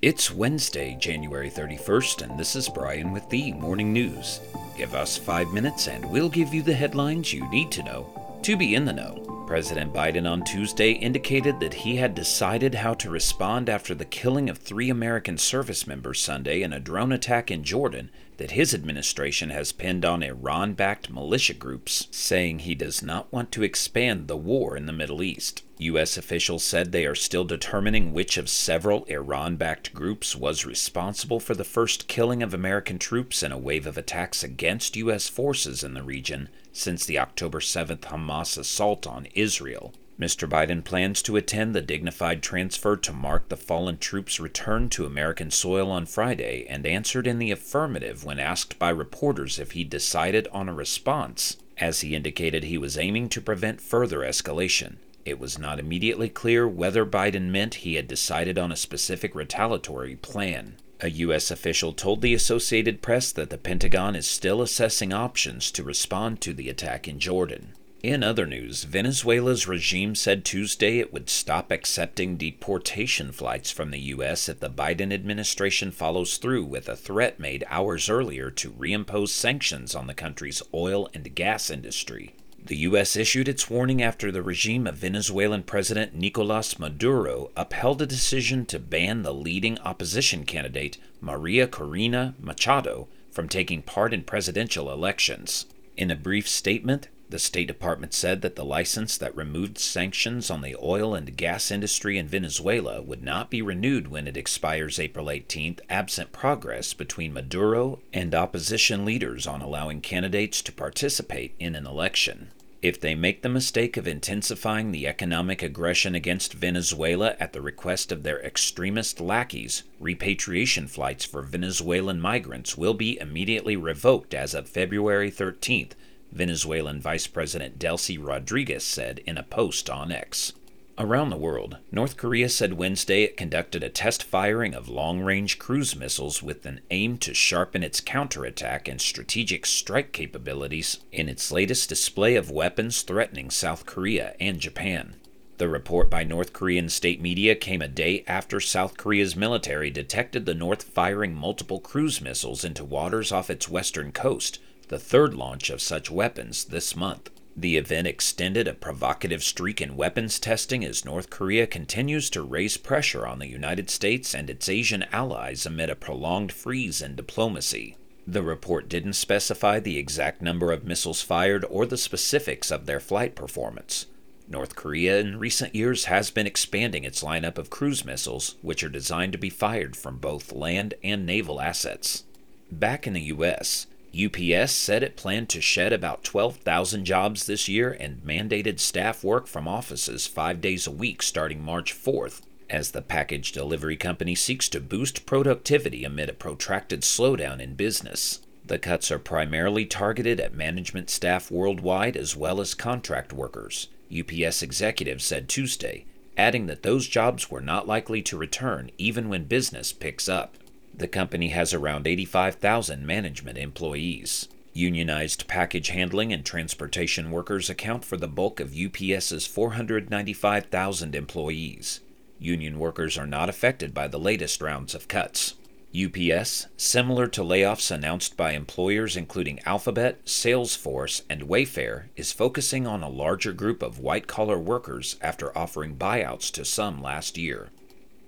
It's Wednesday, January 31st, and this is Brian with the Morning News. Give us five minutes and we'll give you the headlines you need to know to be in the know. President Biden on Tuesday indicated that he had decided how to respond after the killing of three American service members Sunday in a drone attack in Jordan that his administration has pinned on Iran backed militia groups, saying he does not want to expand the war in the Middle East. U.S. officials said they are still determining which of several Iran backed groups was responsible for the first killing of American troops in a wave of attacks against U.S. forces in the region since the October 7th Hamas assault on Israel. Mr. Biden plans to attend the dignified transfer to mark the fallen troops' return to American soil on Friday and answered in the affirmative when asked by reporters if he decided on a response, as he indicated he was aiming to prevent further escalation. It was not immediately clear whether Biden meant he had decided on a specific retaliatory plan. A U.S. official told the Associated Press that the Pentagon is still assessing options to respond to the attack in Jordan. In other news, Venezuela's regime said Tuesday it would stop accepting deportation flights from the U.S. if the Biden administration follows through with a threat made hours earlier to reimpose sanctions on the country's oil and gas industry. The U.S. issued its warning after the regime of Venezuelan President Nicolas Maduro upheld a decision to ban the leading opposition candidate, Maria Corina Machado, from taking part in presidential elections. In a brief statement, the State Department said that the license that removed sanctions on the oil and gas industry in Venezuela would not be renewed when it expires April 18th, absent progress between Maduro and opposition leaders on allowing candidates to participate in an election. If they make the mistake of intensifying the economic aggression against Venezuela at the request of their extremist lackeys, repatriation flights for Venezuelan migrants will be immediately revoked as of February 13th, Venezuelan Vice President Delcy Rodriguez said in a post on X. Around the world, North Korea said Wednesday it conducted a test firing of long range cruise missiles with an aim to sharpen its counterattack and strategic strike capabilities in its latest display of weapons threatening South Korea and Japan. The report by North Korean state media came a day after South Korea's military detected the North firing multiple cruise missiles into waters off its western coast, the third launch of such weapons this month. The event extended a provocative streak in weapons testing as North Korea continues to raise pressure on the United States and its Asian allies amid a prolonged freeze in diplomacy. The report didn't specify the exact number of missiles fired or the specifics of their flight performance. North Korea in recent years has been expanding its lineup of cruise missiles, which are designed to be fired from both land and naval assets. Back in the U.S., UPS said it planned to shed about 12,000 jobs this year and mandated staff work from offices five days a week starting March 4th, as the package delivery company seeks to boost productivity amid a protracted slowdown in business. The cuts are primarily targeted at management staff worldwide as well as contract workers, UPS executives said Tuesday, adding that those jobs were not likely to return even when business picks up. The company has around 85,000 management employees. Unionized package handling and transportation workers account for the bulk of UPS's 495,000 employees. Union workers are not affected by the latest rounds of cuts. UPS, similar to layoffs announced by employers including Alphabet, Salesforce, and Wayfair, is focusing on a larger group of white collar workers after offering buyouts to some last year.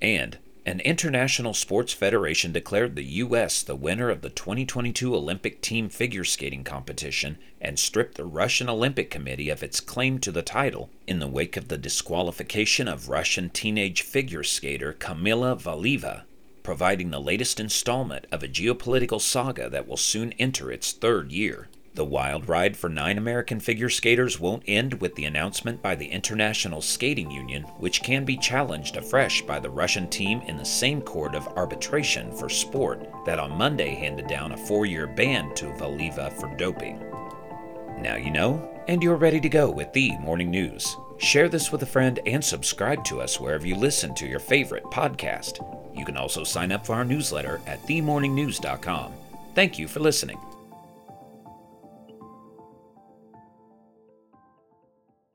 And an international sports federation declared the U.S. the winner of the 2022 Olympic team figure skating competition and stripped the Russian Olympic Committee of its claim to the title in the wake of the disqualification of Russian teenage figure skater Kamila Valieva, providing the latest installment of a geopolitical saga that will soon enter its third year. The wild ride for nine American figure skaters won't end with the announcement by the International Skating Union, which can be challenged afresh by the Russian team in the same court of arbitration for sport that on Monday handed down a four year ban to Valieva for doping. Now you know, and you're ready to go with the morning news. Share this with a friend and subscribe to us wherever you listen to your favorite podcast. You can also sign up for our newsletter at themorningnews.com. Thank you for listening.